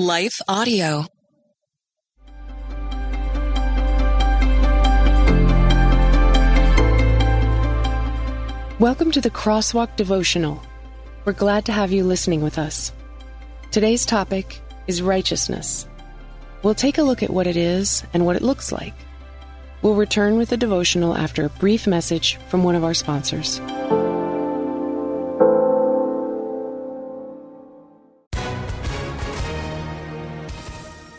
Life Audio. Welcome to the Crosswalk Devotional. We're glad to have you listening with us. Today's topic is righteousness. We'll take a look at what it is and what it looks like. We'll return with the devotional after a brief message from one of our sponsors.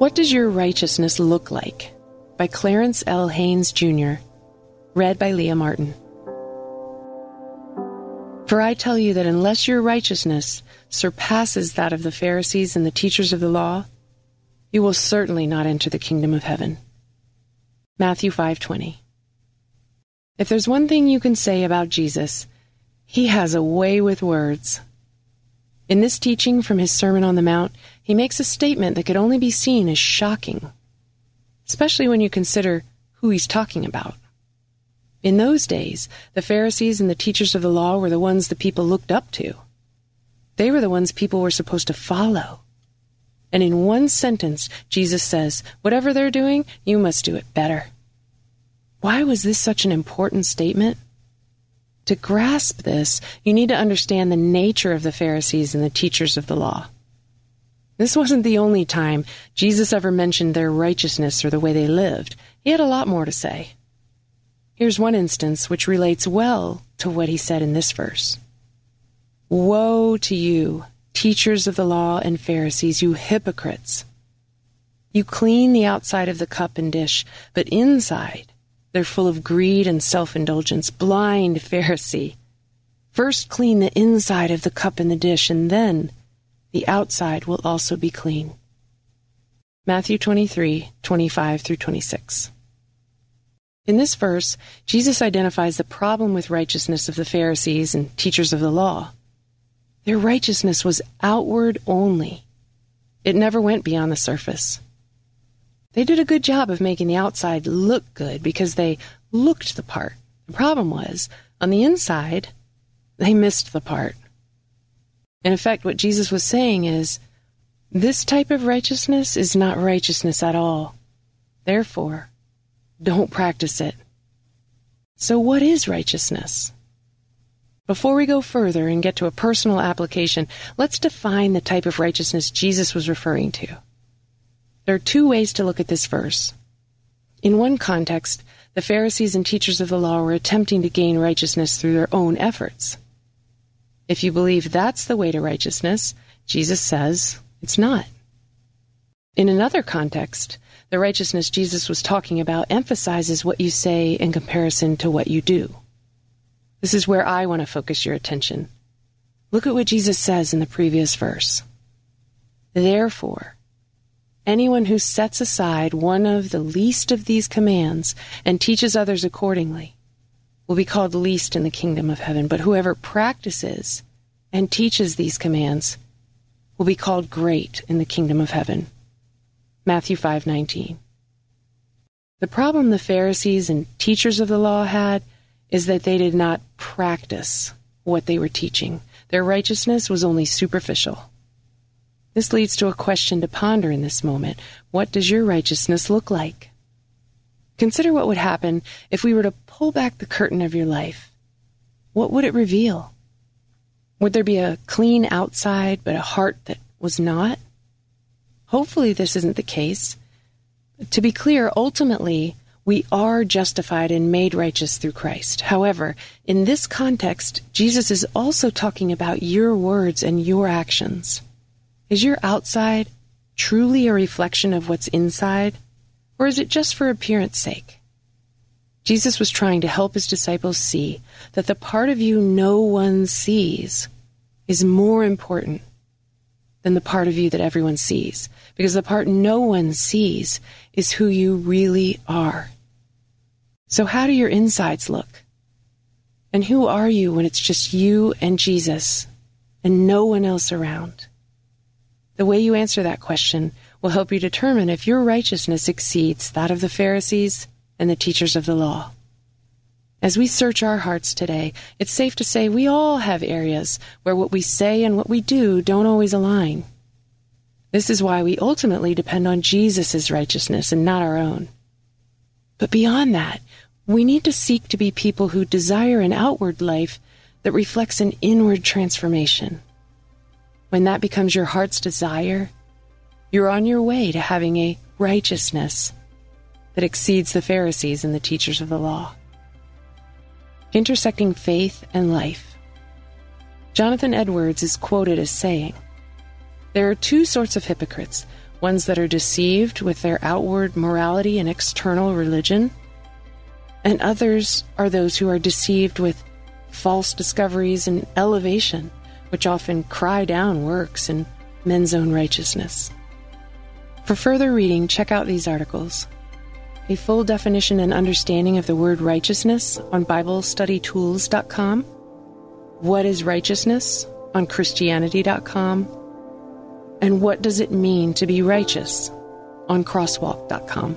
What Does Your Righteousness Look Like? by Clarence L. Haynes Jr., read by Leah Martin. For I tell you that unless your righteousness surpasses that of the Pharisees and the teachers of the law, you will certainly not enter the kingdom of heaven. Matthew 5:20. If there's one thing you can say about Jesus, he has a way with words. In this teaching from his Sermon on the Mount, he makes a statement that could only be seen as shocking, especially when you consider who he's talking about. In those days, the Pharisees and the teachers of the law were the ones the people looked up to. They were the ones people were supposed to follow. And in one sentence, Jesus says, Whatever they're doing, you must do it better. Why was this such an important statement? To grasp this, you need to understand the nature of the Pharisees and the teachers of the law. This wasn't the only time Jesus ever mentioned their righteousness or the way they lived. He had a lot more to say. Here's one instance which relates well to what he said in this verse Woe to you, teachers of the law and Pharisees, you hypocrites! You clean the outside of the cup and dish, but inside they're full of greed and self indulgence. Blind Pharisee. First clean the inside of the cup and the dish, and then the outside will also be clean. Matthew 23, 25 through 26. In this verse, Jesus identifies the problem with righteousness of the Pharisees and teachers of the law. Their righteousness was outward only. It never went beyond the surface. They did a good job of making the outside look good because they looked the part. The problem was, on the inside, they missed the part. In effect, what Jesus was saying is, this type of righteousness is not righteousness at all. Therefore, don't practice it. So, what is righteousness? Before we go further and get to a personal application, let's define the type of righteousness Jesus was referring to. There are two ways to look at this verse. In one context, the Pharisees and teachers of the law were attempting to gain righteousness through their own efforts. If you believe that's the way to righteousness, Jesus says it's not. In another context, the righteousness Jesus was talking about emphasizes what you say in comparison to what you do. This is where I want to focus your attention. Look at what Jesus says in the previous verse. Therefore, Anyone who sets aside one of the least of these commands and teaches others accordingly will be called least in the kingdom of heaven, but whoever practices and teaches these commands will be called great in the kingdom of heaven. Matthew 5:19. The problem the Pharisees and teachers of the law had is that they did not practice what they were teaching. Their righteousness was only superficial. This leads to a question to ponder in this moment. What does your righteousness look like? Consider what would happen if we were to pull back the curtain of your life. What would it reveal? Would there be a clean outside but a heart that was not? Hopefully, this isn't the case. To be clear, ultimately, we are justified and made righteous through Christ. However, in this context, Jesus is also talking about your words and your actions. Is your outside truly a reflection of what's inside, or is it just for appearance sake? Jesus was trying to help his disciples see that the part of you no one sees is more important than the part of you that everyone sees, because the part no one sees is who you really are. So, how do your insides look? And who are you when it's just you and Jesus and no one else around? The way you answer that question will help you determine if your righteousness exceeds that of the Pharisees and the teachers of the law. As we search our hearts today, it's safe to say we all have areas where what we say and what we do don't always align. This is why we ultimately depend on Jesus' righteousness and not our own. But beyond that, we need to seek to be people who desire an outward life that reflects an inward transformation. When that becomes your heart's desire, you're on your way to having a righteousness that exceeds the Pharisees and the teachers of the law. Intersecting faith and life. Jonathan Edwards is quoted as saying, There are two sorts of hypocrites ones that are deceived with their outward morality and external religion, and others are those who are deceived with false discoveries and elevation, which often cry down works and men's own righteousness. For further reading, check out these articles. A full definition and understanding of the word righteousness on BibleStudyTools.com. What is righteousness on Christianity.com. And what does it mean to be righteous on Crosswalk.com.